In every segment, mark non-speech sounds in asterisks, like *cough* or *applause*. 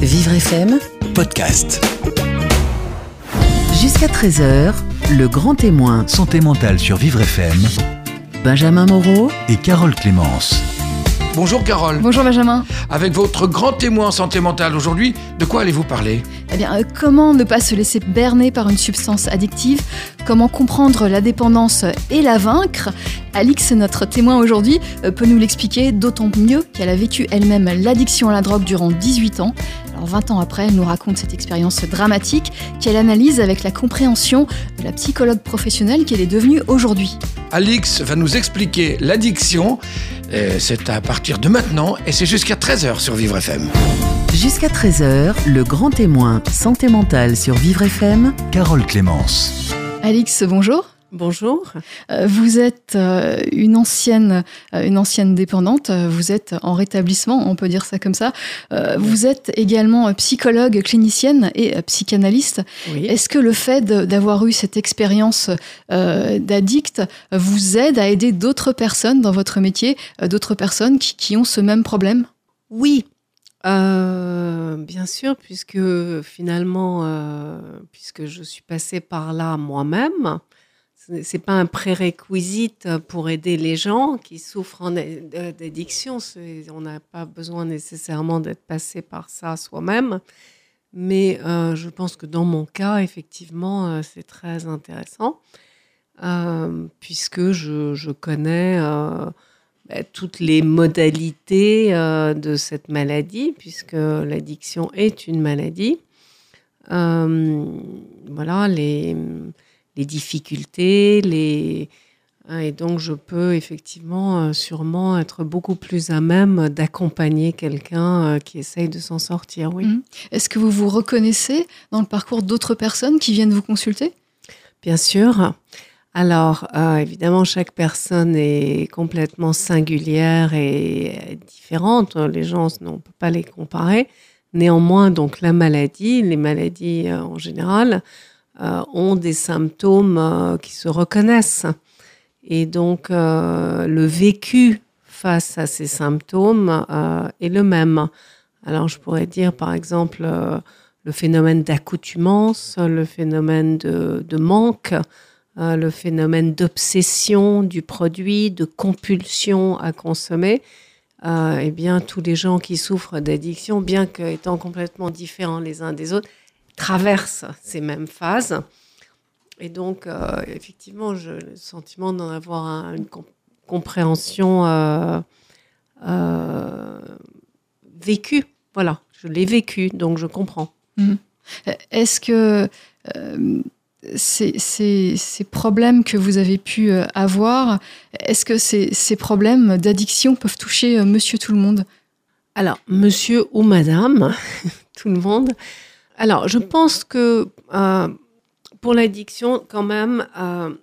Vivre FM, podcast. jusqu'à 13h, le grand témoin, Santé mentale sur Vivre FM Benjamin Moreau, et Carole Clémence. Bonjour Carole. Bonjour Benjamin. Avec votre grand témoin en santé mentale aujourd'hui, de quoi allez-vous parler? Eh bien, euh, comment ne pas se laisser berner par une substance addictive? Comment comprendre la dépendance et la vaincre? Alix, notre témoin aujourd'hui, euh, peut nous l'expliquer d'autant mieux qu'elle a vécu elle-même l'addiction à la drogue durant 18 ans. Alors 20 ans après, elle nous raconte cette expérience dramatique qu'elle analyse avec la compréhension de la psychologue professionnelle qu'elle est devenue aujourd'hui. Alix va nous expliquer l'addiction. C'est à partir de maintenant et c'est jusqu'à 13h sur Vivre FM. jusqu'à 13h, le grand témoin, santé mentale sur Vivre FM, Carole Clémence. Alix, bonjour. Bonjour. Euh, Vous êtes euh, une ancienne, euh, une ancienne dépendante. Vous êtes en rétablissement, on peut dire ça comme ça. Vous êtes également psychologue, clinicienne et psychanalyste. Oui. Est-ce que le fait d'avoir eu cette expérience d'addict vous aide à aider d'autres personnes dans votre métier, d'autres personnes qui, qui ont ce même problème? Oui. Euh, bien sûr, puisque finalement, euh, puisque je suis passée par là moi-même, c'est pas un prérequisite pour aider les gens qui souffrent d'addiction. On n'a pas besoin nécessairement d'être passé par ça soi-même. Mais euh, je pense que dans mon cas, effectivement, euh, c'est très intéressant, euh, puisque je, connais bah, toutes les modalités de cette maladie, puisque l'addiction est une maladie. Voilà, les, les difficultés, les... hein, Et donc, je peux effectivement euh, sûrement être beaucoup plus à même d'accompagner quelqu'un euh, qui essaye de s'en sortir, oui. Mhm. Est-ce que vous vous reconnaissez dans le parcours d'autres personnes qui viennent vous consulter? Bien sûr. Alors, euh, évidemment, chaque personne est complètement singulière et différente. Les gens, on ne peut pas les comparer. Néanmoins, donc la maladie, les maladies euh, en général, ont des symptômes euh, qui se reconnaissent. Et donc, euh, le vécu face à ces symptômes euh, est le même. Alors, je pourrais dire, par exemple, euh, le phénomène d'accoutumance, le phénomène de, manque, euh, le phénomène d'obsession du produit, de compulsion à consommer. Euh, eh bien, tous les gens qui souffrent d'addiction, bien qu'étant complètement différents les uns des autres, traversent ces mêmes phases. Et donc, euh, effectivement, j'ai le sentiment d'en avoir un- une com- compréhension euh, euh, vécue. Voilà, je l'ai vécu, donc je comprends. Euh, Est-ce que ces, ces- ces problèmes que vous avez pu avoir, est-ce que ces, ces problèmes d'addiction peuvent toucher monsieur tout le monde? Alors, monsieur ou madame, *laughs* tout le monde. Alors, je pense que euh, pour l'addiction, quand même, euh,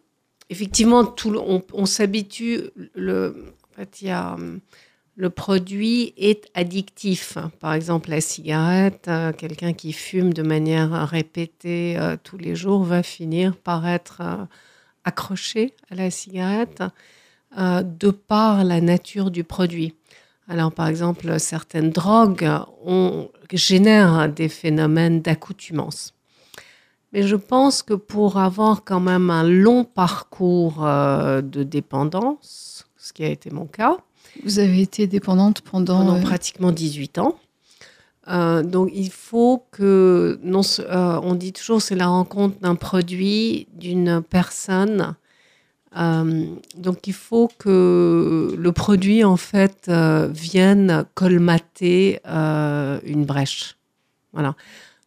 effectivement, tout on, s'habitue. Le, en fait, hum, le produit est addictif. Par exemple, la cigarette, euh, quelqu'un qui fume de manière répétée euh, tous les jours va finir par être euh, accroché à la cigarette euh, de par la nature du produit. Alors, par exemple, certaines drogues ont, génèrent des phénomènes d'accoutumance. Mais je pense que pour avoir quand même un long parcours euh, de dépendance, ce qui a été mon cas, Vous avez été dépendante pendant... pendant euh, pratiquement 18 ans. Euh, donc il faut que, non, euh, on dit toujours, c'est la rencontre d'un produit, d'une personne. Euh, donc il faut que le produit en fait euh, vienne colmater euh, une brèche. Voilà.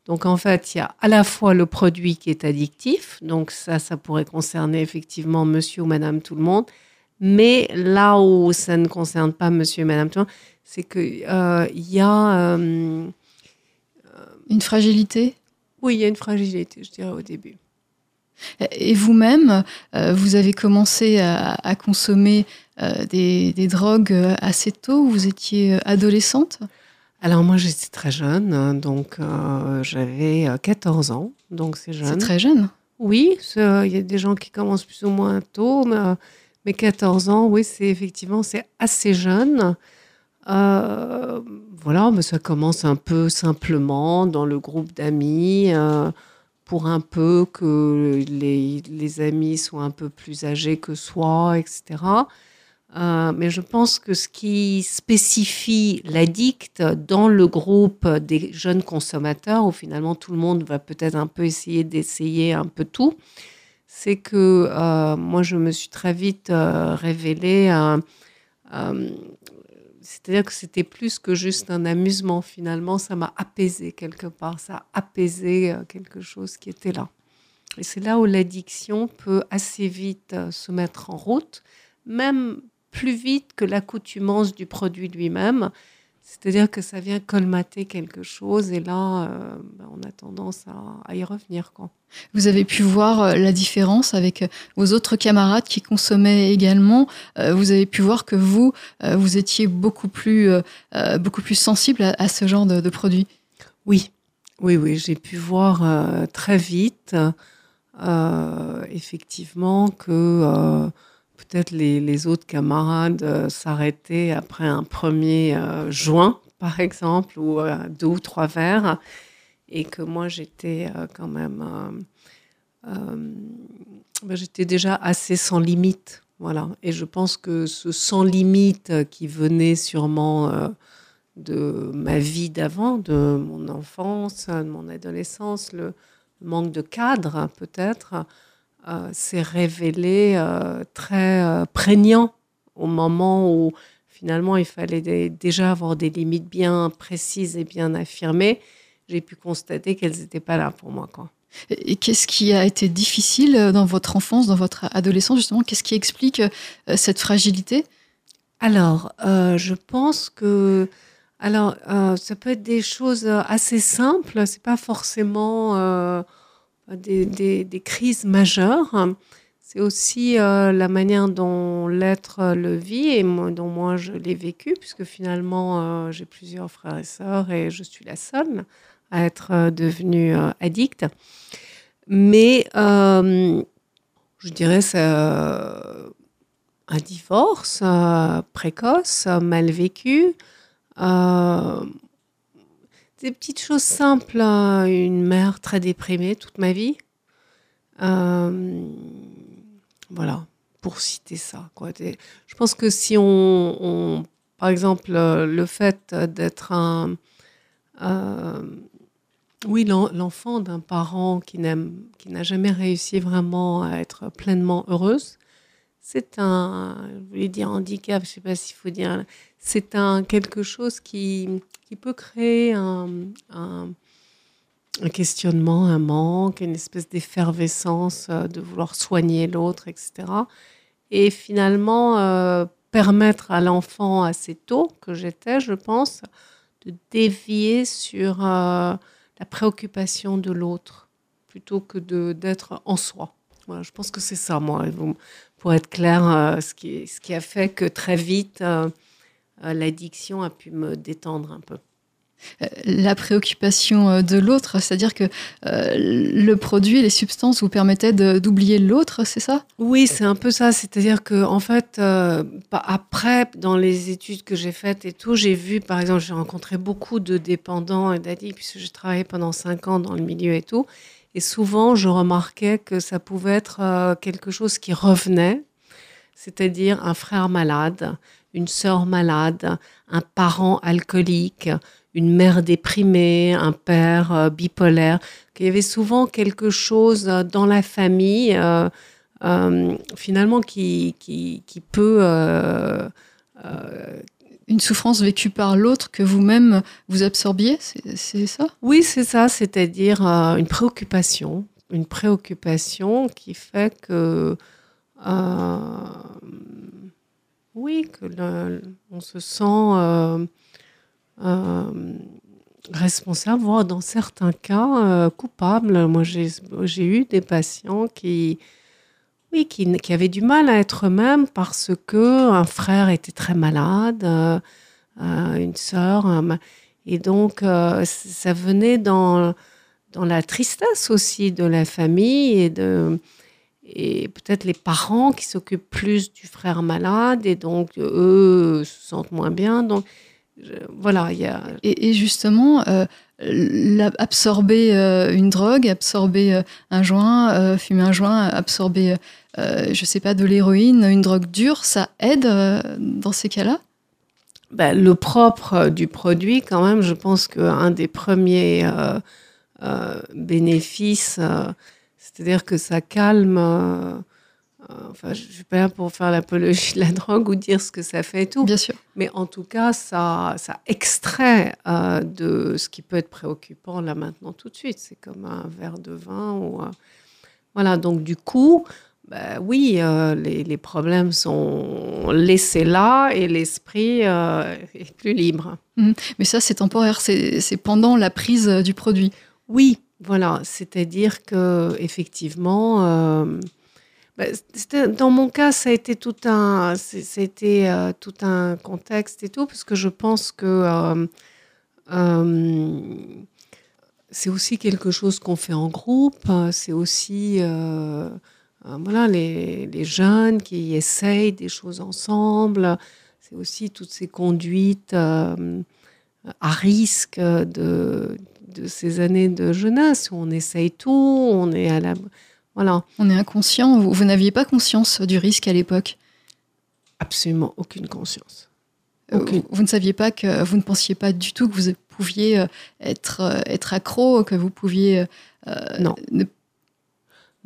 Donc en fait, il y a à la fois le produit qui est addictif, donc ça, ça pourrait concerner effectivement monsieur ou madame tout le monde, mais là où ça ne concerne pas monsieur et madame tout le monde, c'est qu'il y a... euh, Une fragilité? Oui, il y a une fragilité, je dirais, au début. Et vous-même, euh, vous avez commencé à, à consommer euh, des, des drogues assez tôt Vous étiez euh, adolescente? Alors moi, j'étais très jeune, hein, donc euh, j'avais euh, 14 ans, donc c'est jeune. C'est très jeune. Oui, il y a des gens qui commencent plus ou moins tôt, mais, euh, mais 14 ans, oui, c'est effectivement, c'est assez jeune. Euh, voilà, mais ça commence un peu simplement dans le groupe d'amis, euh, pour un peu que les, les, amis soient un peu plus âgés que soi, etc. Euh, mais je pense que ce qui spécifie l'addict dans le groupe des jeunes consommateurs, où finalement tout le monde va peut-être un peu essayer d'essayer un peu tout, c'est que euh, moi je me suis très vite euh, révélée euh, c'est-à-dire que c'était plus que juste un amusement finalement, ça m'a apaisé quelque part, ça a apaisé euh, quelque chose qui était là. Et c'est là où l'addiction peut assez vite euh, se mettre en route, même plus vite que l'accoutumance du produit lui-même. C'est-à-dire que ça vient colmater quelque chose et là, euh, ben, on a tendance à, à y revenir. Quoi. Vous avez pu voir euh, la différence avec euh, vos autres camarades qui consommaient également. Euh, vous avez pu voir que vous, vous étiez beaucoup plus, beaucoup plus sensible à, à ce genre de, de, produits. Oui, oui, oui, j'ai pu voir très vite, effectivement, que peut-être les, autres camarades euh, s'arrêtaient après un premier euh, joint, par exemple, ou euh, deux ou trois verres, et que moi j'étais quand même, ben, j'étais déjà assez sans limite, voilà. Et je pense que ce sans limite qui venait sûrement de ma vie d'avant, de mon enfance, de mon adolescence, le manque de cadre peut-être euh, s'est révélé euh, très euh, prégnant au moment où finalement il fallait déjà avoir des limites bien précises et bien affirmées. J'ai pu constater qu'elles n'étaient pas là pour moi. Quoi. Et qu'est-ce qui a été difficile dans votre enfance, dans votre adolescence, justement? Qu'est-ce qui explique cette fragilité? Alors, euh, je pense que. Alors, euh, ça peut être des choses assez simples. C'est pas forcément euh, des, crises majeures. C'est aussi euh, la manière dont l'être le vit et dont moi je l'ai vécu, puisque finalement euh, j'ai plusieurs frères et sœurs et je suis la seule à être euh, devenue addict. Mais je dirais c'est un divorce précoce, mal vécu des petites choses simples. Hein. Une mère très déprimée toute ma vie. Euh, voilà, pour citer ça. Quoi. Je pense que si on, par exemple, le fait d'être un, euh, oui, l'enfant d'un parent qui n'a jamais réussi vraiment à être pleinement heureuse, c'est un, je voulais dire handicap, je ne sais pas s'il faut dire, c'est un quelque chose qui, qui peut créer un, un, questionnement, un manque, une espèce d'effervescence euh, de vouloir soigner l'autre, etc. Et finalement, euh, permettre à l'enfant assez tôt que j'étais, je pense, de dévier sur euh, la préoccupation de l'autre plutôt que d'être en soi. Voilà, je pense que c'est ça, moi, pour être clair, ce, qui, ce qui a fait que très vite, l'addiction a pu me détendre un peu. La préoccupation de l'autre, c'est-à-dire que euh, le produit, les substances vous permettaient d'oublier l'autre, c'est ça? Oui, c'est un peu ça. C'est-à-dire que en fait, euh, après, dans les études que j'ai faites et tout, j'ai vu, par exemple, j'ai rencontré beaucoup de dépendants et d'addicts puisque j'ai travaillé pendant cinq ans dans le milieu et tout. Et souvent, je remarquais que ça pouvait être euh, quelque chose qui revenait, c'est-à-dire un frère malade, une sœur malade, un parent alcoolique, une mère déprimée, un père euh, bipolaire, qu'il y avait souvent quelque chose dans la famille, euh, euh, finalement, qui, qui, qui peut une souffrance vécue par l'autre que vous-même vous absorbiez, c'est ça? Oui, c'est ça, c'est-à-dire une préoccupation, une préoccupation qui fait que, euh, oui, que on se sent euh, responsable, voire dans certains cas coupable. Moi, j'ai eu des patients qui oui, qui, avait du mal à être eux-mêmes parce que un frère était très malade, euh, une sœur, euh, et donc euh, ça venait dans dans la tristesse aussi de la famille et de et peut-être les parents qui s'occupent plus du frère malade et donc eux se sentent moins bien. Donc voilà, il y a. Et, justement, euh, absorber euh, une drogue, absorber euh, un joint, fumer un joint, absorber, je sais pas, de l'héroïne, une drogue dure, ça aide dans ces cas-là? Ben, Le propre du produit, quand même, je pense qu'un des premiers bénéfices, c'est-à-dire que ça calme euh, enfin, je suis pas là pour faire l'apologie de la drogue ou dire ce que ça fait et tout. Bien sûr. Mais en tout cas, ça, ça extrait euh, de ce qui peut être préoccupant là maintenant tout de suite. C'est comme un verre de vin ou euh, voilà. Donc du coup, bah, oui, les, les, problèmes sont laissés là et l'esprit est plus libre. Mmh. Mais ça, c'est temporaire. C'est pendant la prise du produit. Oui, voilà. C'est-à-dire que effectivement bah, dans mon cas, ça a été tout un, c'était euh, tout un contexte et tout, parce que je pense que euh, euh, c'est aussi quelque chose qu'on fait en groupe. C'est aussi, voilà, les, les, jeunes qui essayent des choses ensemble. C'est aussi toutes ces conduites à risque de, de ces années de jeunesse où on essaye tout, on est à la voilà. On est inconscient. Vous, n'aviez pas conscience du risque à l'époque? Absolument aucune conscience. Euh, vous ne saviez pas que vous ne pensiez pas du tout que vous pouviez euh, être euh, être accro, que vous pouviez non.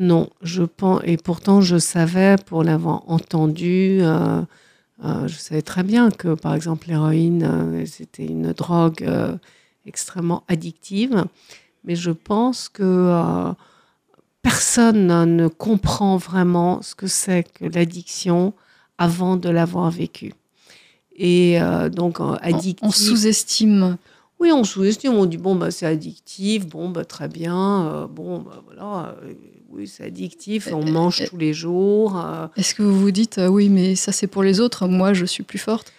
Non, je pense et pourtant je savais pour l'avoir entendu. je savais très bien que, par exemple, l'héroïne, c'était une drogue extrêmement addictive. Mais je pense que personne ne comprend vraiment ce que c'est que l'addiction avant de l'avoir vécu. Et euh, donc, addictif. On, sous-estime. Oui, on sous-estime. On dit bon, bah, c'est addictif. Bon, bah, très bien. Euh, bon, bah, voilà. Euh, oui, c'est addictif. On mange tous les jours. Est-ce que vous vous dites oui, mais ça c'est pour les autres. Moi, je suis plus forte.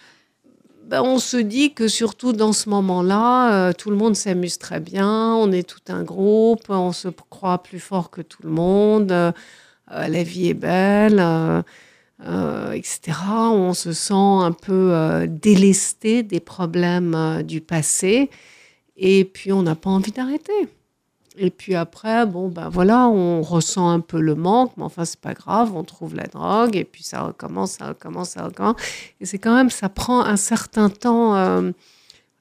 Ben, on se dit que surtout dans ce moment-là, euh, tout le monde s'amuse très bien, on est tout un groupe, on se croit plus fort que tout le monde, euh, la vie est belle, euh, etc. On se sent un peu délesté des problèmes du passé et puis on n'a pas envie d'arrêter. Et puis après, bon, ben voilà, on ressent un peu le manque, mais enfin, c'est pas grave, on trouve la drogue, et puis ça recommence, ça recommence, ça recommence. Et c'est quand même, ça prend un certain temps euh,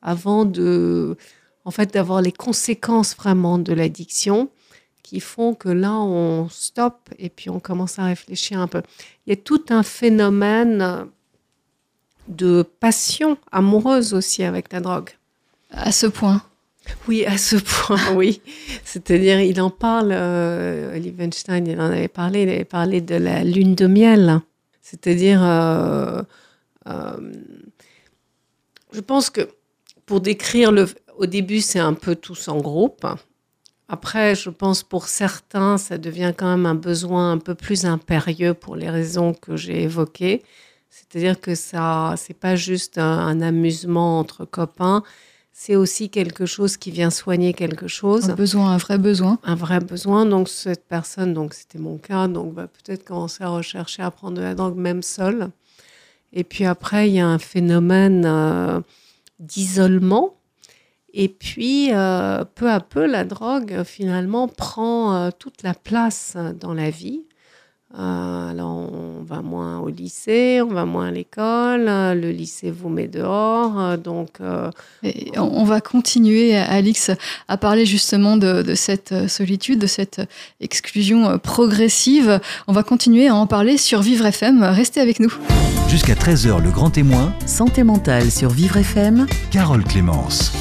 avant de, en fait, d'avoir les conséquences vraiment de l'addiction qui font que là, on stoppe et puis on commence à réfléchir un peu. Il y a tout un phénomène de passion amoureuse aussi avec la drogue. À ce point oui, à ce point, *laughs* oui. C'est-à-dire, il en parle, euh, Liebenstein, il en avait parlé, il avait parlé de la lune de miel. C'est-à-dire, euh, euh, je pense que pour décrire le. Au début, c'est un peu tous en groupe. Après, je pense pour certains, ça devient quand même un besoin un peu plus impérieux pour les raisons que j'ai évoquées. C'est-à-dire que ça, c'est pas juste un amusement entre copains, c'est aussi quelque chose qui vient soigner quelque chose. Un besoin, un vrai besoin. Un vrai besoin. Donc cette personne, donc c'était mon cas, donc va peut-être commencer à rechercher à prendre de la drogue même seule. Et puis après, il y a un phénomène euh, d'isolement. Et puis, euh, peu à peu, la drogue, finalement, prend euh, toute la place dans la vie. Euh, alors, on va moins au lycée, on va moins à l'école, le lycée vous met dehors, euh, donc... Euh, on va continuer, Alix, à parler justement de, cette solitude, de cette exclusion progressive. On va continuer à en parler sur Vivre FM. Restez avec nous. Jusqu'à 13h, le grand témoin. Santé mentale sur Vivre FM. Carole Clémence.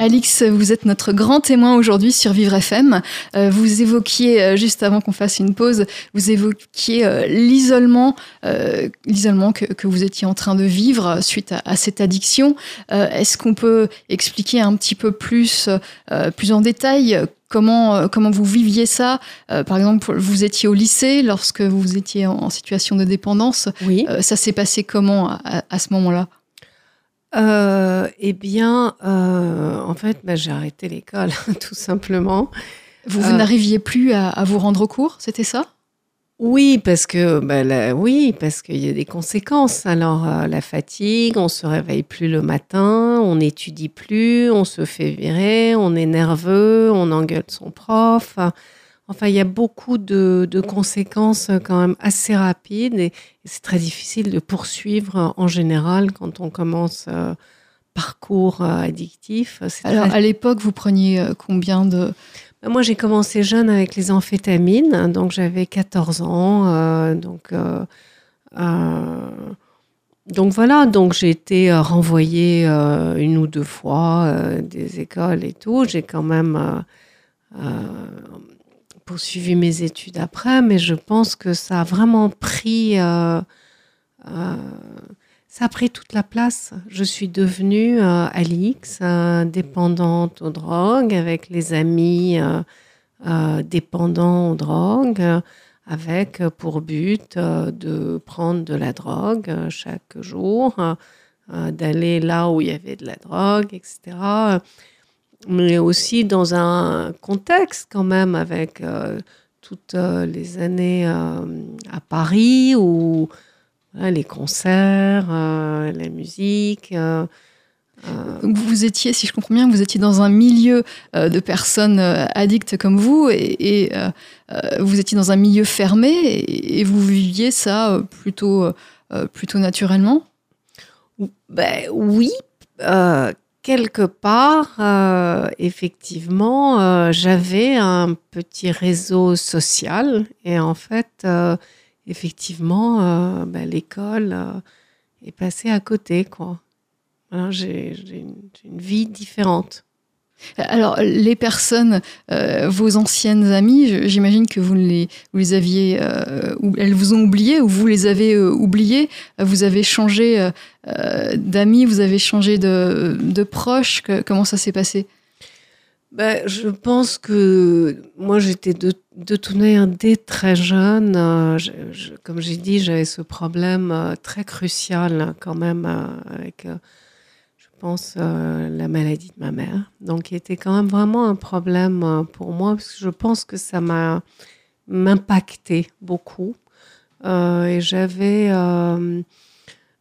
Alix, vous êtes notre grand témoin aujourd'hui sur Vivre FM. Euh, vous évoquiez, euh, juste avant qu'on fasse une pause, vous évoquiez euh, l'isolement, l'isolement que, vous étiez en train de vivre suite à, cette addiction. Est-ce qu'on peut expliquer un petit peu plus, plus en détail comment, comment vous viviez ça? Par exemple, vous étiez au lycée lorsque vous étiez en, situation de dépendance. Oui. ça s'est passé comment à ce moment-là? Euh, eh bien, euh, en fait, bah, j'ai arrêté l'école, *laughs* tout simplement. Vous, vous euh, n'arriviez plus à, vous rendre au cours, c'était ça? Oui, parce que bah, oui, parce qu'il y a des conséquences. Alors la fatigue, on se réveille plus le matin, on n'étudie plus, on se fait virer, on est nerveux, on engueule son prof. Enfin, il y a beaucoup de, conséquences quand même assez rapides et, c'est très difficile de poursuivre en général quand on commence euh, parcours euh, addictif. Alors à l'époque, vous preniez combien de moi, j'ai commencé jeune avec les amphétamines, donc j'avais 14 ans. Euh, donc, euh, euh, donc voilà, donc j'ai été renvoyée une ou deux fois des écoles et tout. J'ai quand même poursuivi mes études après, mais je pense que ça a vraiment pris ça a pris toute la place. Je suis devenue euh, Alix, euh, dépendante aux drogues, avec les amis euh, dépendants aux drogues, avec pour but de prendre de la drogue chaque jour, d'aller là où il y avait de la drogue, etc. Mais aussi dans un contexte quand même avec toutes les années à Paris où les concerts, euh, la musique. Euh, euh. Donc vous étiez, si je comprends bien, vous étiez dans un milieu de personnes addictes comme vous et, vous étiez dans un milieu fermé et, vous viviez ça plutôt, plutôt naturellement? Ben, Oui, quelque part, effectivement, j'avais un petit réseau social et en fait, effectivement, euh, bah, l'école euh, est passée à côté, quoi. j'ai une, vie différente. Alors, les personnes, euh, vos anciennes amies, j'imagine que vous les, vous les aviez, ou elles vous ont oublié, ou vous les avez oubliées. Vous avez changé d'amis, vous avez changé de, proches. comment ça s'est passé? Ben, Je pense que moi, j'étais de, de dès très jeune. Euh, comme j'ai dit, j'avais ce problème euh, très crucial quand même euh, avec, pense, la maladie de ma mère. Donc, qui était quand même vraiment un problème pour moi, parce que je pense que ça m'a impacté beaucoup. et j'avais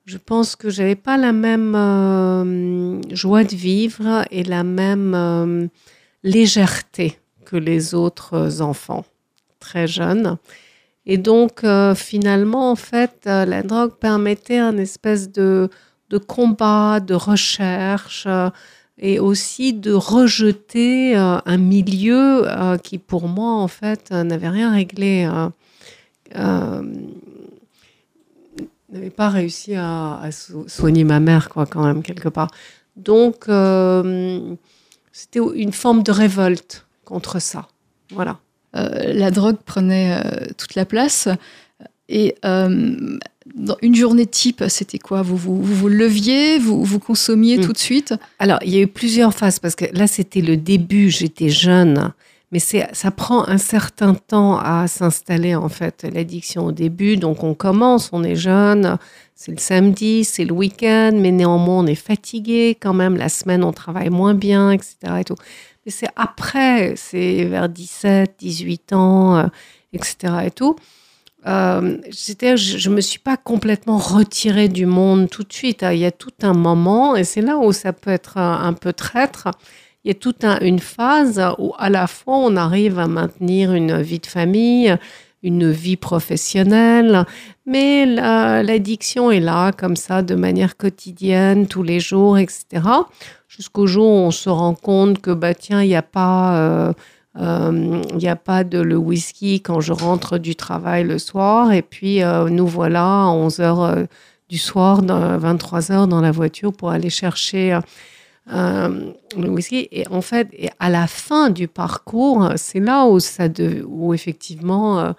je pense que j'avais pas la même joie de vivre et la même légèreté que les autres enfants très jeunes. Et donc, euh, finalement, en fait, euh, la drogue permettait un espèce de, de combat, de recherche euh, et aussi de rejeter un milieu qui, pour moi, en fait, n'avait rien réglé, n'avait pas réussi à, soigner ma mère, quoi, quand même, quelque part. Donc, c'était une forme de révolte contre ça. Voilà. Euh, la drogue prenait euh, toute la place. Et euh, dans une journée type, c'était quoi vous, vous, vous, leviez, vous, vous consommiez hmm. tout de suite? Alors, il y a eu plusieurs phases parce que là, c'était le début, j'étais jeune. Mais ça prend un certain temps à s'installer, en fait, l'addiction au début. Donc, on commence, on est jeune, c'est le samedi, c'est le week-end, mais néanmoins, on est fatigué quand même. La semaine, on travaille moins bien, etc. Et tout. Mais c'est après, c'est vers 17, 18 ans, euh, etc. Et tout. Euh, je ne me suis pas complètement retirée du monde tout de suite. Il y a tout un moment, et c'est là où ça peut être un peu traître il y a toute une phase où à la fois on arrive à maintenir une vie de famille, une vie professionnelle, mais l'addiction est là comme ça de manière quotidienne, tous les jours, etc. Jusqu'au jour où on se rend compte que bah tiens, il n'y a pas euh, euh, il n'y a pas de le whisky quand je rentre du travail le soir. Et puis, euh, nous voilà à 11 h du soir, 23 h dans la voiture pour aller chercher euh, le whisky. Et en fait, et à la fin du parcours, c'est là où, ça où effectivement euh,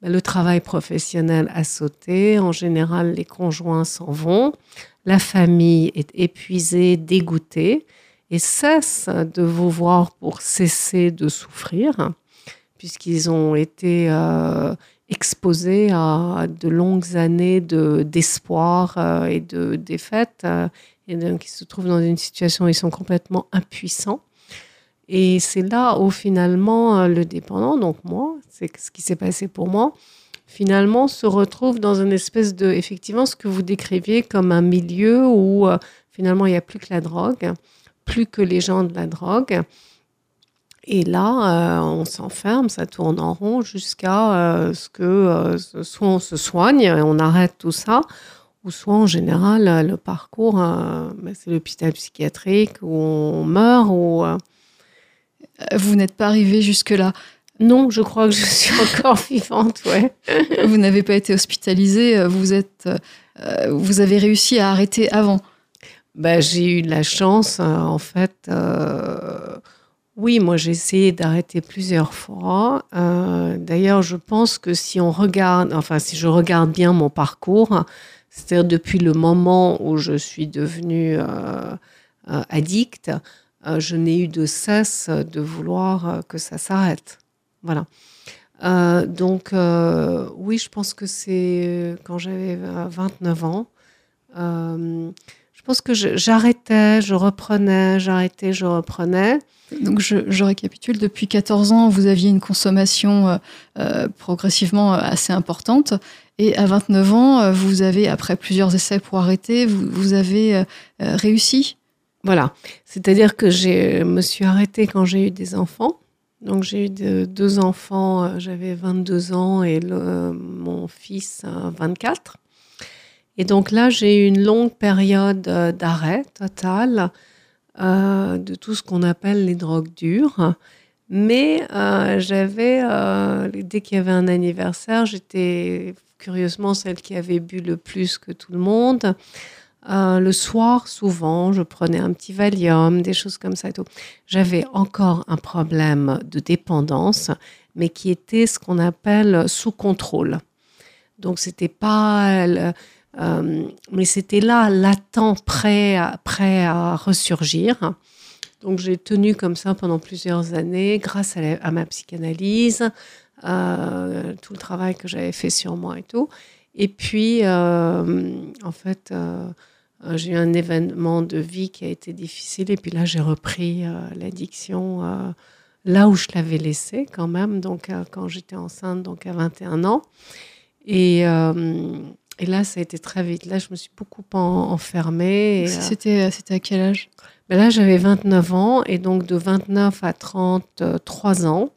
bah, le travail professionnel a sauté. En général, les conjoints s'en vont. La famille est épuisée, dégoûtée et cesse de vous voir pour cesser de souffrir, puisqu'ils ont été euh, exposés à de longues années d'espoir et de défaite et donc ils se trouvent dans une situation où ils sont complètement impuissants. Et c'est là où finalement euh, le dépendant, donc moi, c'est ce qui s'est passé pour moi, finalement se retrouvent dans une espèce de, effectivement, ce que vous décriviez comme un milieu où euh, finalement il n'y a plus que la drogue, plus que les gens de la drogue. Et là, euh, on s'enferme, ça tourne en rond jusqu'à euh, ce que soit on se soigne et on arrête tout ça, ou soit en général le parcours, ben, c'est l'hôpital psychiatrique où on meurt ou vous n'êtes pas arrivé jusque-là. Non, je crois que je suis *laughs* encore vivante, ouais. vous n'avez pas été hospitalisée, vous, êtes, euh, vous avez réussi à arrêter avant. Ben, j'ai eu de la chance, euh, en fait. Euh, oui, moi j'ai essayé d'arrêter plusieurs fois. D'ailleurs, je pense que si on regarde, enfin si je regarde bien mon parcours, c'est-à-dire depuis le moment où je suis devenue addict, je n'ai eu de cesse de vouloir que ça s'arrête. Voilà. Euh, donc, euh, oui, je pense que c'est euh, quand j'avais 29 ans. Je pense que j'arrêtais, je, reprenais, j'arrêtais, je reprenais. Donc, je, récapitule. Depuis 14 ans, vous aviez une consommation progressivement assez importante. Et à 29 ans, vous avez, après plusieurs essais pour arrêter, vous, vous avez réussi. Voilà. C'est-à-dire que je me suis arrêtée quand j'ai eu des enfants. Donc j'ai eu deux enfants, euh, j'avais 22 ans et mon fils 24. Et donc là, j'ai eu une longue période euh, d'arrêt total euh, de tout ce qu'on appelle les drogues dures. Mais j'avais, dès qu'il y avait un anniversaire, j'étais curieusement celle qui avait bu le plus que tout le monde. Euh, le soir, souvent, je prenais un petit Valium, des choses comme ça et tout. J'avais encore un problème de dépendance, mais qui était ce qu'on appelle sous contrôle. Donc, c'était pas. Euh, mais c'était là, latent, prêt à, prêt à ressurgir. Donc, j'ai tenu comme ça pendant plusieurs années, grâce à, ma psychanalyse, euh, tout le travail que j'avais fait sur moi et tout. Et puis, en fait, euh, j'ai eu un événement de vie qui a été difficile et puis là j'ai repris euh, l'addiction euh, là où je l'avais laissé quand même, donc quand j'étais enceinte, donc à 21 ans. Et, et, là ça a été très vite. Là je me suis beaucoup enfermée. C'était c'était à quel âge? ben Là j'avais 29 ans et donc de 29 à 33 ans.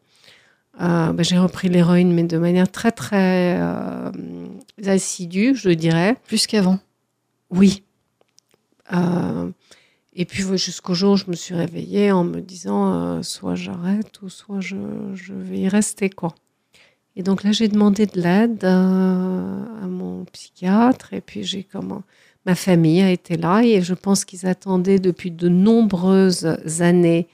ben j'ai repris l'héroïne, mais de manière très très assidue, je dirais. Plus qu'avant? Oui, euh, et puis jusqu'au jour où je me suis réveillée en me disant euh, soit j'arrête ou soit je, je, vais y rester quoi. Et donc là j'ai demandé de l'aide euh, à mon psychiatre et puis j'ai comment ma famille a été là et je pense qu'ils attendaient depuis de nombreuses années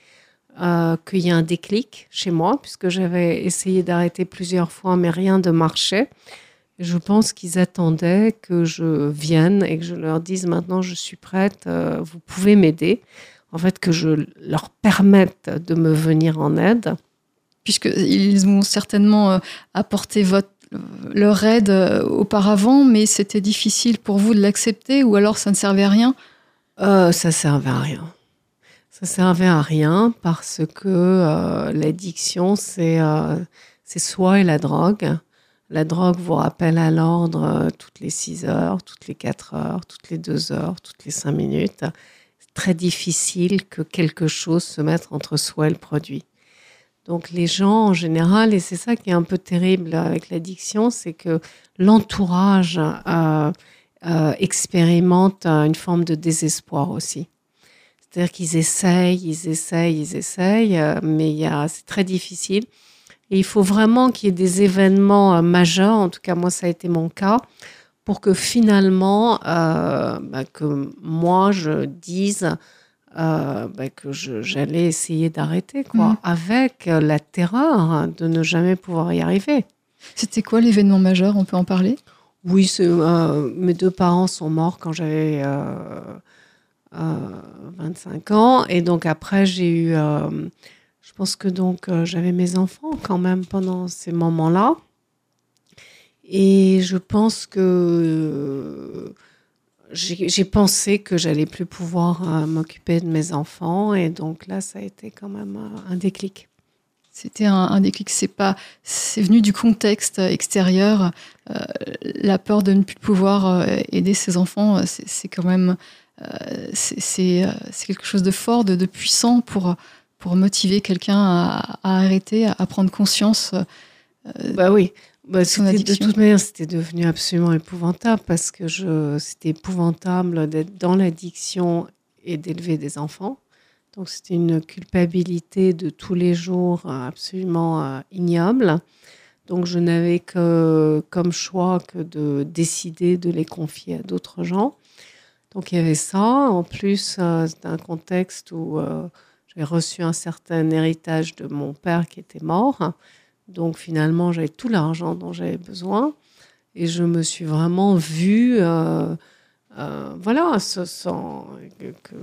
qu'il y ait un déclic chez moi puisque j'avais essayé d'arrêter plusieurs fois mais rien ne marchait. Je pense qu'ils attendaient que je vienne et que je leur dise maintenant je suis prête, euh, vous pouvez m'aider. En fait, que je leur permette de me venir en aide. Puisqu'ils ont certainement euh, apporté leur aide euh, auparavant, mais c'était difficile pour vous de l'accepter ou alors ça ne servait à rien? Euh, Ça servait à rien. Ça servait à rien parce que l'addiction, c'est c'est soit et la drogue la drogue vous rappelle à l'ordre euh, toutes les 6 heures, toutes les 4 heures, toutes les 2 heures, toutes les 5 minutes. C'est très difficile que quelque chose se mette entre soi et le produit. Donc les gens en général, et c'est ça qui est un peu terrible avec l'addiction, c'est que l'entourage euh, euh, expérimente une forme de désespoir aussi. C'est-à-dire qu'ils essayent, ils essayent, ils essayent, mais c'est très difficile. Et il faut vraiment qu'il y ait des événements euh, majeurs, en tout cas moi ça a été mon cas, pour que finalement, euh, bah, que moi je dise euh, bah, que j'allais essayer d'arrêter, quoi, mm. avec la terreur de ne jamais pouvoir y arriver. C'était quoi l'événement majeur? On peut en parler? Oui, mes deux parents sont morts quand j'avais 25 ans, et donc après j'ai eu je pense que donc euh, j'avais mes enfants quand même pendant ces moments-là. Et je pense que euh, j'ai pensé que j'allais plus pouvoir euh, m'occuper de mes enfants. Et donc là, ça a été quand même un déclic. C'était un, un déclic. C'est pas, c'est venu du contexte extérieur. Euh, la peur de ne plus pouvoir euh, aider ses enfants, c'est quand même, c'est quelque chose de fort, de, de puissant pour pour motiver quelqu'un à, à, arrêter, à, prendre conscience. bah oui. Bah, de toute manière, c'était devenu absolument épouvantable parce que je, c'était épouvantable d'être dans l'addiction et d'élever des enfants. Donc c'était une culpabilité de tous les jours euh, absolument euh, ignoble. Donc je n'avais que comme choix que de décider de les confier à d'autres gens. Donc il y avait ça. En plus, euh, c'était un contexte où j'avais reçu un certain héritage de mon père qui était mort. Donc finalement, j'avais tout l'argent dont j'avais besoin. Et je me suis vraiment vue, euh, euh, voilà, ce, que, que,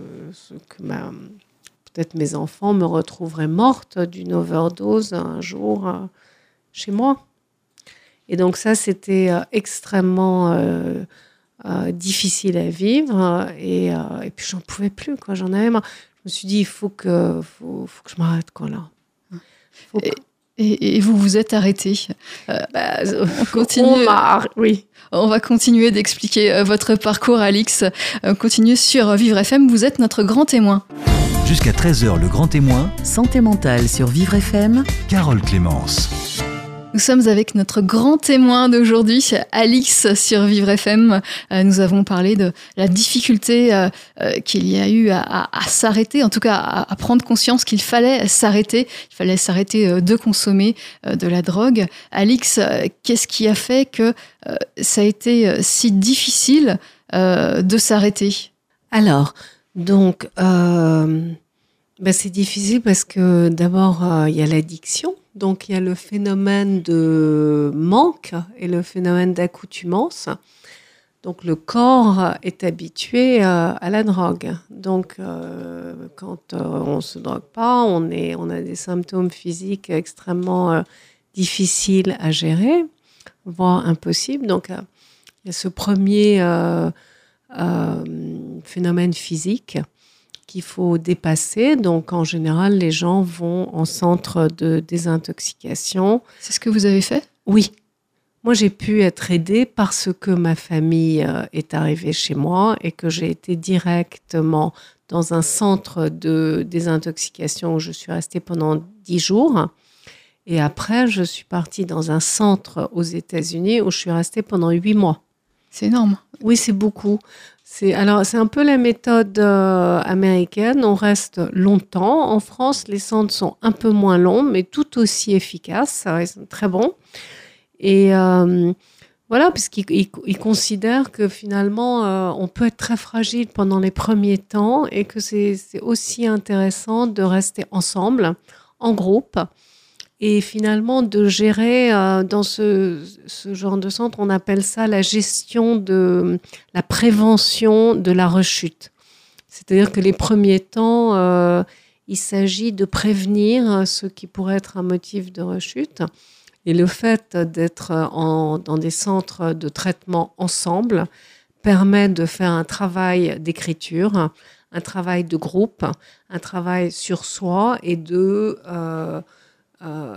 que peut-être mes enfants me retrouveraient morte d'une overdose un jour euh, chez moi. Et donc ça, c'était extrêmement difficile à vivre. Et, et puis, j'en pouvais plus, quoi. J'en avais marre. Je me suis dit, il faut que, faut, faut que je m'arrête, quoi, là. Faut et, vous vous êtes arrêté. Euh, bah, on continue. oui. On va continuer d'expliquer euh, votre parcours, Alix. On continue sur Vivre FM. Vous êtes notre grand témoin. Jusqu'à 13h, le grand témoin. Santé mentale sur Vivre FM. Carole Clémence. Nous sommes avec notre grand témoin d'aujourd'hui, Alix sur Vivre FM. Euh, nous avons parlé de la difficulté euh, euh, qu'il y a eu à, s'arrêter, en tout cas à, prendre conscience qu'il fallait s'arrêter, il fallait s'arrêter de consommer de la drogue. Alix, qu'est-ce qui a fait que ça a été si difficile de s'arrêter? Alors, donc, ben c'est difficile parce que d'abord, il y a l'addiction donc il y a le phénomène de manque et le phénomène d'accoutumance. Donc le corps est habitué euh, à la drogue. Donc euh, quand euh, on se drogue pas, on a des symptômes physiques extrêmement difficiles à gérer, voire impossibles. Donc il y a ce premier phénomène physique qu'il faut dépasser. Donc, en général, les gens vont en centre de désintoxication. C'est ce que vous avez fait? Oui. Moi, j'ai pu être aidée parce que ma famille euh, est arrivée chez moi et que j'ai été directement dans un centre de désintoxication où je suis restée pendant dix jours. Et après, je suis partie dans un centre aux États-Unis où je suis restée pendant huit mois. C'est énorme. Oui, c'est beaucoup. C'est alors c'est un peu la méthode euh, américaine. On reste longtemps. En France, les centres sont un peu moins longs, mais tout aussi efficaces. Ça reste très bon. Et euh, voilà, puisqu'ils considèrent que finalement, euh, on peut être très fragile pendant les premiers temps et que c'est aussi intéressant de rester ensemble, en groupe, et finalement de gérer euh, dans ce, genre de centre, on appelle ça la gestion de la prévention de la rechute. C'est-à-dire que les premiers temps, euh, il s'agit de prévenir ce qui pourrait être un motif de rechute. Et le fait d'être dans des centres de traitement ensemble permet de faire un travail d'écriture, un travail de groupe, un travail sur soi et de... Euh, euh,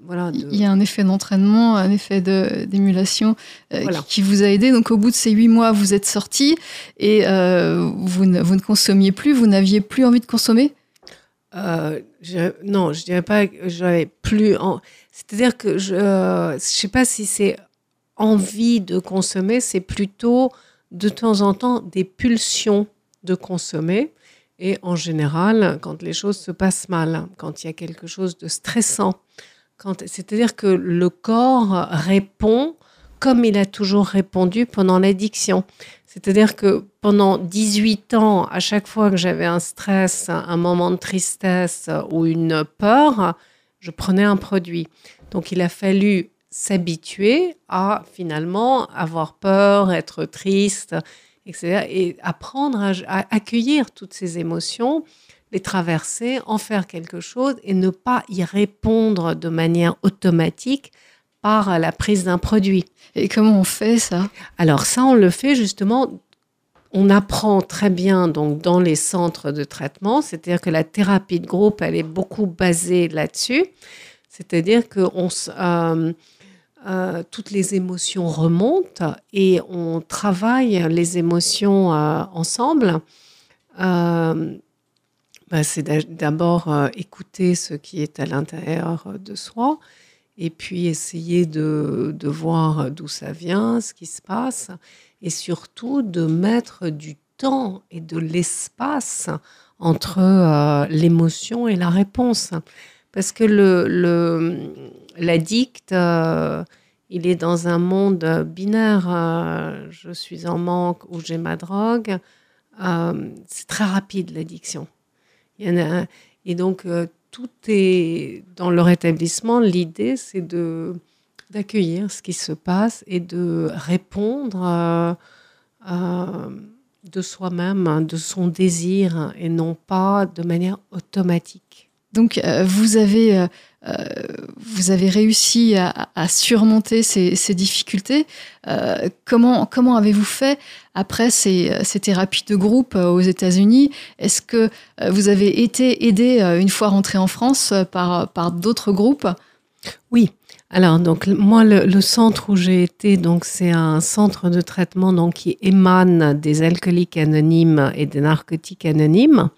voilà, Il y a un effet d'entraînement, un effet d'émulation euh, qui, vous a aidé. Donc au bout de ces huit mois, vous êtes sorti et euh, vous, ne, vous, ne, consommiez plus, vous n'aviez plus envie de consommer? Je, Non, je dirais pas que j'avais plus... En... C'est-à-dire que je ne sais pas si c'est envie de consommer, c'est plutôt de temps en temps des pulsions de consommer. Et en général, quand les choses se passent mal, quand il y a quelque chose de stressant, c'est-à-dire que le corps répond comme il a toujours répondu pendant l'addiction. C'est-à-dire que pendant 18 ans, à chaque fois que j'avais un stress, un moment de tristesse ou une peur, je prenais un produit. Donc il a fallu s'habituer à finalement avoir peur, être triste, et apprendre à, accueillir toutes ces émotions, les traverser, en faire quelque chose et ne pas y répondre de manière automatique par la prise d'un produit. Et comment on fait ça? Alors ça, on le fait justement on apprend très bien donc dans les centres de traitement, c'est-à-dire que la thérapie de groupe, elle est beaucoup basée là-dessus. C'est-à-dire que on, euh, euh, toutes les émotions remontent et on travaille les émotions euh, ensemble. Bah, c'est d'abord écouter ce qui est à l'intérieur de soi et puis essayer de, voir d'où ça vient, ce qui se passe, et surtout de mettre du temps et de l'espace entre euh, l'émotion et la réponse. Parce que le l'addict, euh, il est dans un monde binaire. Euh, je suis en manque ou j'ai ma drogue. c'est très rapide l'addiction. et donc tout est dans le rétablissement. L'idée, c'est de d'accueillir ce qui se passe et de répondre euh, euh, de soi-même, de son désir et non pas de manière automatique. Donc euh, vous avez vous avez réussi à, surmonter ces, difficultés. comment comment avez-vous fait après ces, thérapies de groupe aux États-Unis? Est-ce que vous avez été aidé une fois rentré en France par par d'autres groupes? Oui. Alors, donc, moi, le, centre où j'ai été, donc, c'est un centre de traitement donc, qui émane des alcooliques anonymes et des narcotiques anonymes.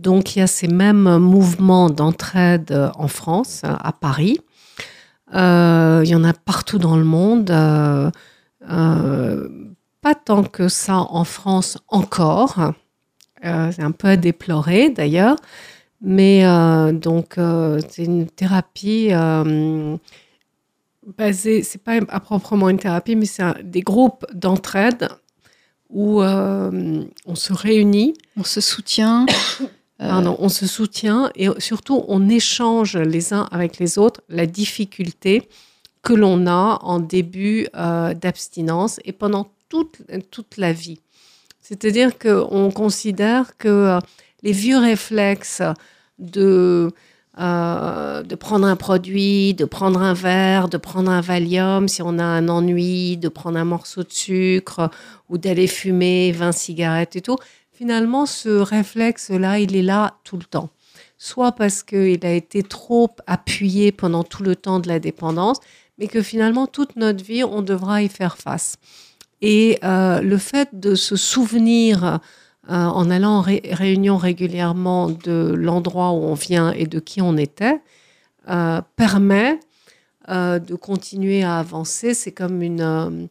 Donc, il y a ces mêmes mouvements d'entraide en France, à Paris. Euh, il y en a partout dans le monde. Euh, euh, pas tant que ça en France encore. c'est un peu à déplorer d'ailleurs. Mais donc, c'est une thérapie basé, c'est pas à proprement une thérapie, mais c'est des groupes d'entraide où euh, on se réunit. On se soutient. Pardon, on se soutient et surtout on échange les uns avec les autres la difficulté que l'on a en début euh, d'abstinence et pendant toute, toute la vie. C'est-à-dire qu'on considère que euh, les vieux réflexes de euh, de prendre un produit, de prendre un verre, de prendre un Valium si on a un ennui, de prendre un morceau de sucre ou d'aller fumer 20 cigarettes et tout. Finalement, ce réflexe-là, il est là tout le temps. Soit parce qu'il a été trop appuyé pendant tout le temps de la dépendance, mais que finalement, toute notre vie, on devra y faire face. Et euh, le fait de se souvenir euh, en allant en réunion régulièrement de l'endroit où on vient et de qui on était, euh, permet de continuer à avancer. C'est comme, une,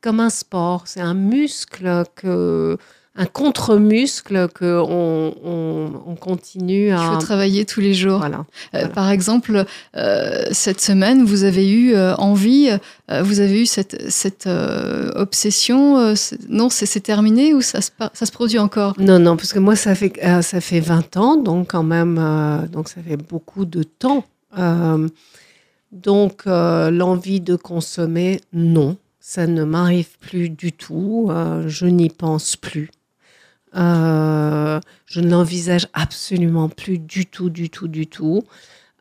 comme un sport, c'est un muscle que un contre-muscle que on, continue à. Il faut travailler tous les jours. Voilà. Euh, par exemple, euh, cette semaine, vous avez eu euh, envie, vous avez eu cette, cette obsession. non, c'est terminé ou ça se, ça se produit encore? Non, non, parce que moi, ça fait, ça fait 20 ans, donc quand même, donc ça fait beaucoup de temps. donc, l'envie de consommer, non. Ça ne m'arrive plus du tout, je n'y pense plus. Euh, je ne l'envisage absolument plus du tout, du tout, du tout.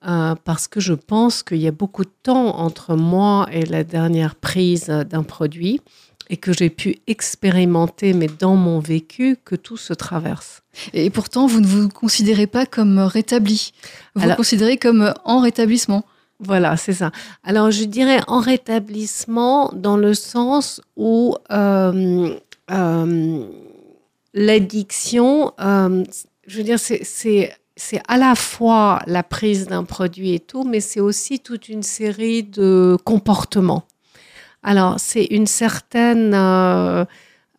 Euh, parce que je pense qu'il y a beaucoup de temps entre moi et la dernière prise d'un produit et que j'ai pu expérimenter, mais dans mon vécu, que tout se traverse. Et pourtant, vous ne vous considérez pas comme rétabli. Vous vous considérez comme en rétablissement. Voilà, c'est ça. Alors, je dirais en rétablissement dans le sens où euh, l'addiction, euh, je veux dire, c'est à la fois la prise d'un produit et tout, mais c'est aussi toute une série de comportements. Alors, c'est une certaine euh,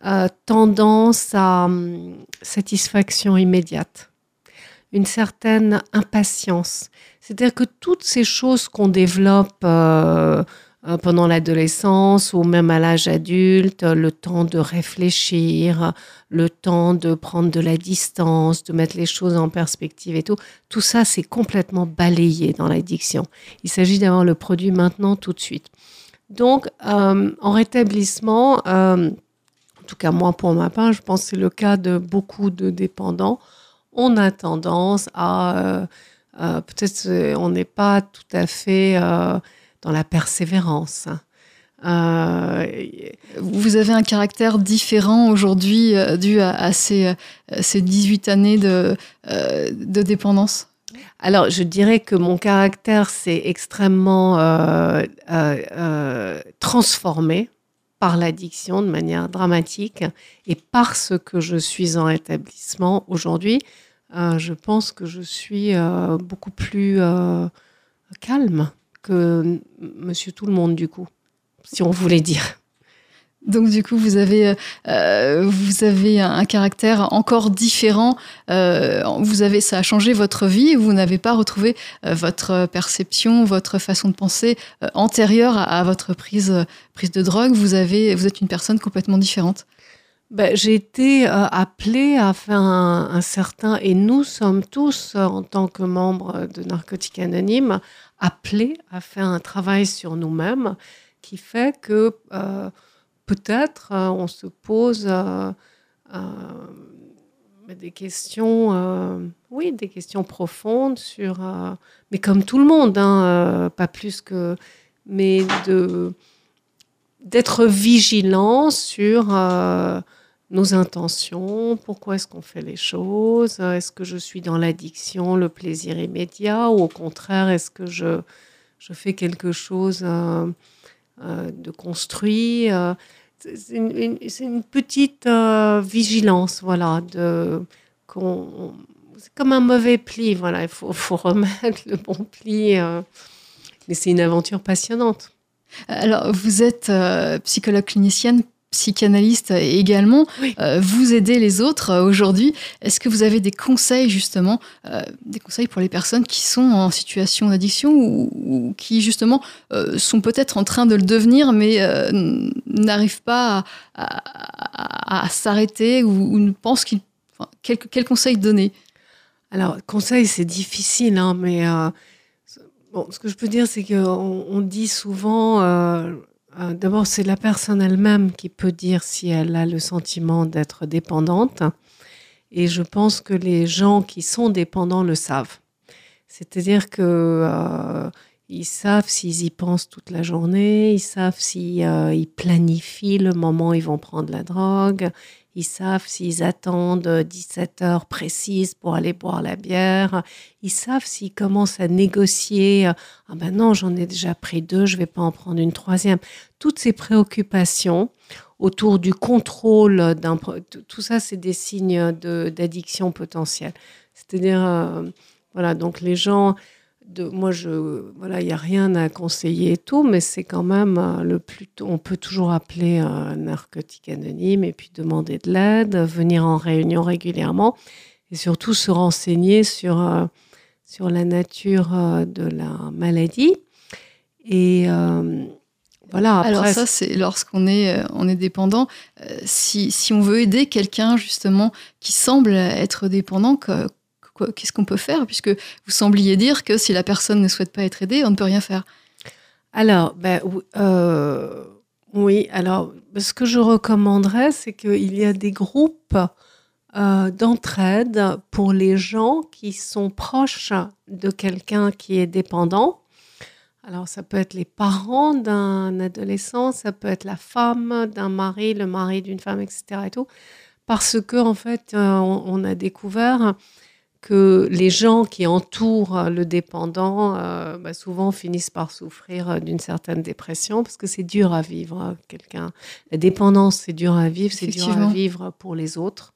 euh, tendance à hum, satisfaction immédiate, une certaine impatience. C'est-à-dire que toutes ces choses qu'on développe pendant l'adolescence ou même à l'âge adulte, le temps de réfléchir, le temps de prendre de la distance, de mettre les choses en perspective et tout. Tout ça, c'est complètement balayé dans l'addiction. Il s'agit d'avoir le produit maintenant, tout de suite. Donc, euh, en rétablissement, euh, en tout cas moi pour ma part, je pense que c'est le cas de beaucoup de dépendants, on a tendance à... peut-être on n'est pas tout à fait dans la persévérance. Euh, Vous avez un caractère différent aujourd'hui euh, dû à, à ces, euh, ces 18 années de, de dépendance? Alors, je dirais que mon caractère s'est extrêmement transformé par l'addiction de manière dramatique et parce que je suis en établissement aujourd'hui, je pense que je suis beaucoup plus calme que Monsieur Tout le Monde du coup, si on voulait dire. Donc du coup, vous avez, euh, vous avez un, un caractère encore différent. Euh, vous avez, ça a changé votre vie. Vous n'avez pas retrouvé euh, votre perception, votre façon de penser euh, antérieure à, à votre prise, euh, prise de drogue. Vous avez, vous êtes une personne complètement différente. Ben, j'ai été euh, appelée à faire un, un certain, et nous sommes tous, euh, en tant que membres de Narcotiques Anonymes, appelés à faire un travail sur nous-mêmes qui fait que euh, peut-être euh, on se pose euh, des questions, oui, des questions profondes sur, mais comme tout le monde, hein, pas plus que, mais de d'être vigilant sur nos intentions, pourquoi est-ce qu'on fait les choses, est-ce que je suis dans l'addiction, le plaisir immédiat, ou au contraire, est-ce que je, je fais quelque chose euh, euh, de construit euh, C'est une, petite euh, vigilance, voilà, de, qu'on, c'est comme un mauvais pli, voilà, il faut, faut remettre le bon pli, euh, mais c'est une aventure passionnante. Alors, vous êtes euh, psychologue clinicienne, psychanalyste également. Oui. Euh, vous aidez les autres euh, aujourd'hui. Est-ce que vous avez des conseils justement, euh, des conseils pour les personnes qui sont en situation d'addiction ou, ou qui justement sont peut-être en train de le devenir mais n'arrivent pas à, à- à- à s'arrêter ou, ou ne pensent qu'ils... Enfin, quel, quel conseil donner? Alors, conseil, c'est difficile, hein, mais bon, ce que je peux dire, c'est qu'on on dit souvent, euh, euh, d'abord, c'est la personne elle-même qui peut dire si elle a le sentiment d'être dépendante. Et je pense que les gens qui sont dépendants le savent. C'est-à-dire que euh, ils savent s'ils y pensent toute la journée, ils savent s'ils euh, planifient le moment où ils vont prendre la drogue, ils savent s'ils attendent 17 heures précises pour aller boire la bière. Ils savent s'ils commencent à négocier. euh, Ah ben non, j'en ai déjà pris deux, je vais pas en prendre une troisième. Toutes ces préoccupations autour du contrôle d'un... tout- ça, c'est des signes d'addiction potentielle. C'est-à-dire, euh, voilà, donc les gens... De, moi, je, voilà, il n'y a rien à conseiller et tout, mais c'est quand même euh, le plus tôt- On peut toujours appeler un narcotique anonyme et puis demander de l'aide, venir en réunion régulièrement et surtout se renseigner sur, euh, sur la nature euh, de la maladie. Et euh, voilà, après, Alors ça, c'est lorsqu'on est, on est dépendant. Si, si on veut aider quelqu'un justement qui semble être dépendant, que- qu'est-ce qu'on peut faire Puisque vous sembliez dire que si la personne ne souhaite pas être aidée, on ne peut rien faire. Alors, ben, euh, oui, alors, ce que je recommanderais, c'est qu'il y a des groupes euh, d'entraide pour les gens qui sont proches de quelqu'un qui est dépendant. Alors, ça peut être les parents d'un adolescent, ça peut être la femme d'un mari, le mari d'une femme, etc. Et tout, parce que, en fait, euh, on a découvert que les gens qui entourent le dépendant, euh, bah, souvent finissent par souffrir d'une certaine dépression parce que c'est dur à vivre. hein, Quelqu'un, la dépendance, c'est dur à vivre, c'est dur à vivre pour les autres.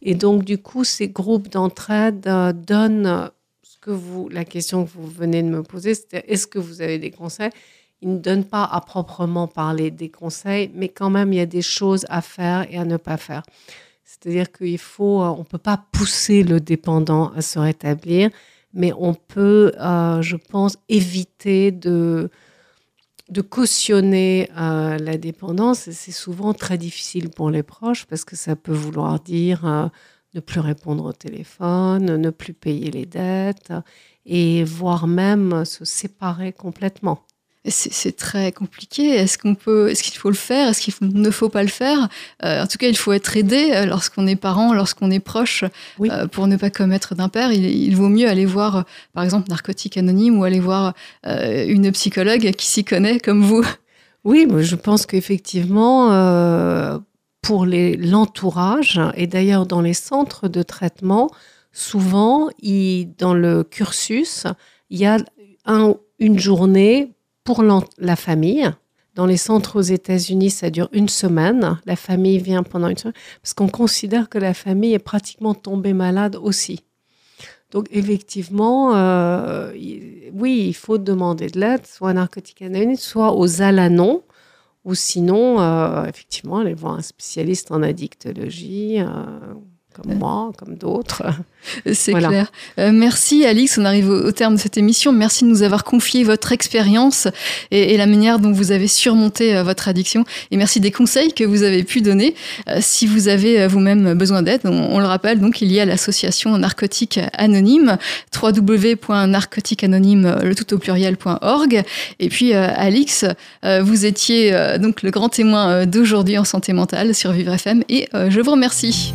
Et donc, du coup, ces groupes d'entraide euh, donnent ce que vous, la question que vous venez de me poser, c'était est-ce que vous avez des conseils? Ils ne donnent pas à proprement parler des conseils, mais quand même, il y a des choses à faire et à ne pas faire. C'est-à-dire qu'il faut, euh, on peut pas pousser le dépendant à se rétablir, mais on peut, euh, je pense, éviter de, de cautionner euh, la dépendance. C'est souvent très difficile pour les proches parce que ça peut vouloir dire ne plus répondre au téléphone, ne plus payer les dettes et voire même se séparer complètement. C'est très compliqué. Est-ce qu'on peut, est-ce qu'il faut le faire? Est-ce qu'il ne faut pas le faire? Euh, En tout cas, il faut être aidé euh, lorsqu'on est parent, lorsqu'on est proche, Oui. euh, pour ne pas commettre d'impair. Il, il vaut mieux aller voir, par exemple, Narcotique Anonyme ou aller voir euh, une psychologue qui s'y connaît, comme vous. Oui, je pense qu'effectivement, pour l'entourage, et d'ailleurs dans les centres de traitement, souvent, dans le cursus, il y a une journée pour la famille. Dans les centres aux États-Unis, ça dure une semaine. La famille vient pendant une semaine parce qu'on considère que la famille est pratiquement tombée malade aussi. Donc effectivement, euh, oui, il faut demander de l'aide, soit à Narcotique Anonyme, soit aux Alanons, ou sinon, euh, effectivement, aller voir un spécialiste en addictologie. Euh, comme moi, comme d'autres. *laughs* C'est clair. Euh, merci Alix, on arrive au, terme de cette émission. Merci de nous avoir confié votre expérience et, la manière dont vous avez surmonté euh, votre addiction. Et merci des conseils que vous avez pu donner. Euh, si vous avez vous-même besoin d'aide, on, le rappelle, donc il y a l'association Narcotique Anonyme, www.narcotiqueanonyme, le tout au pluriel.org. Et puis Alix, vous étiez donc le grand témoin d'aujourd'hui en santé mentale sur Vivre FM et je vous remercie.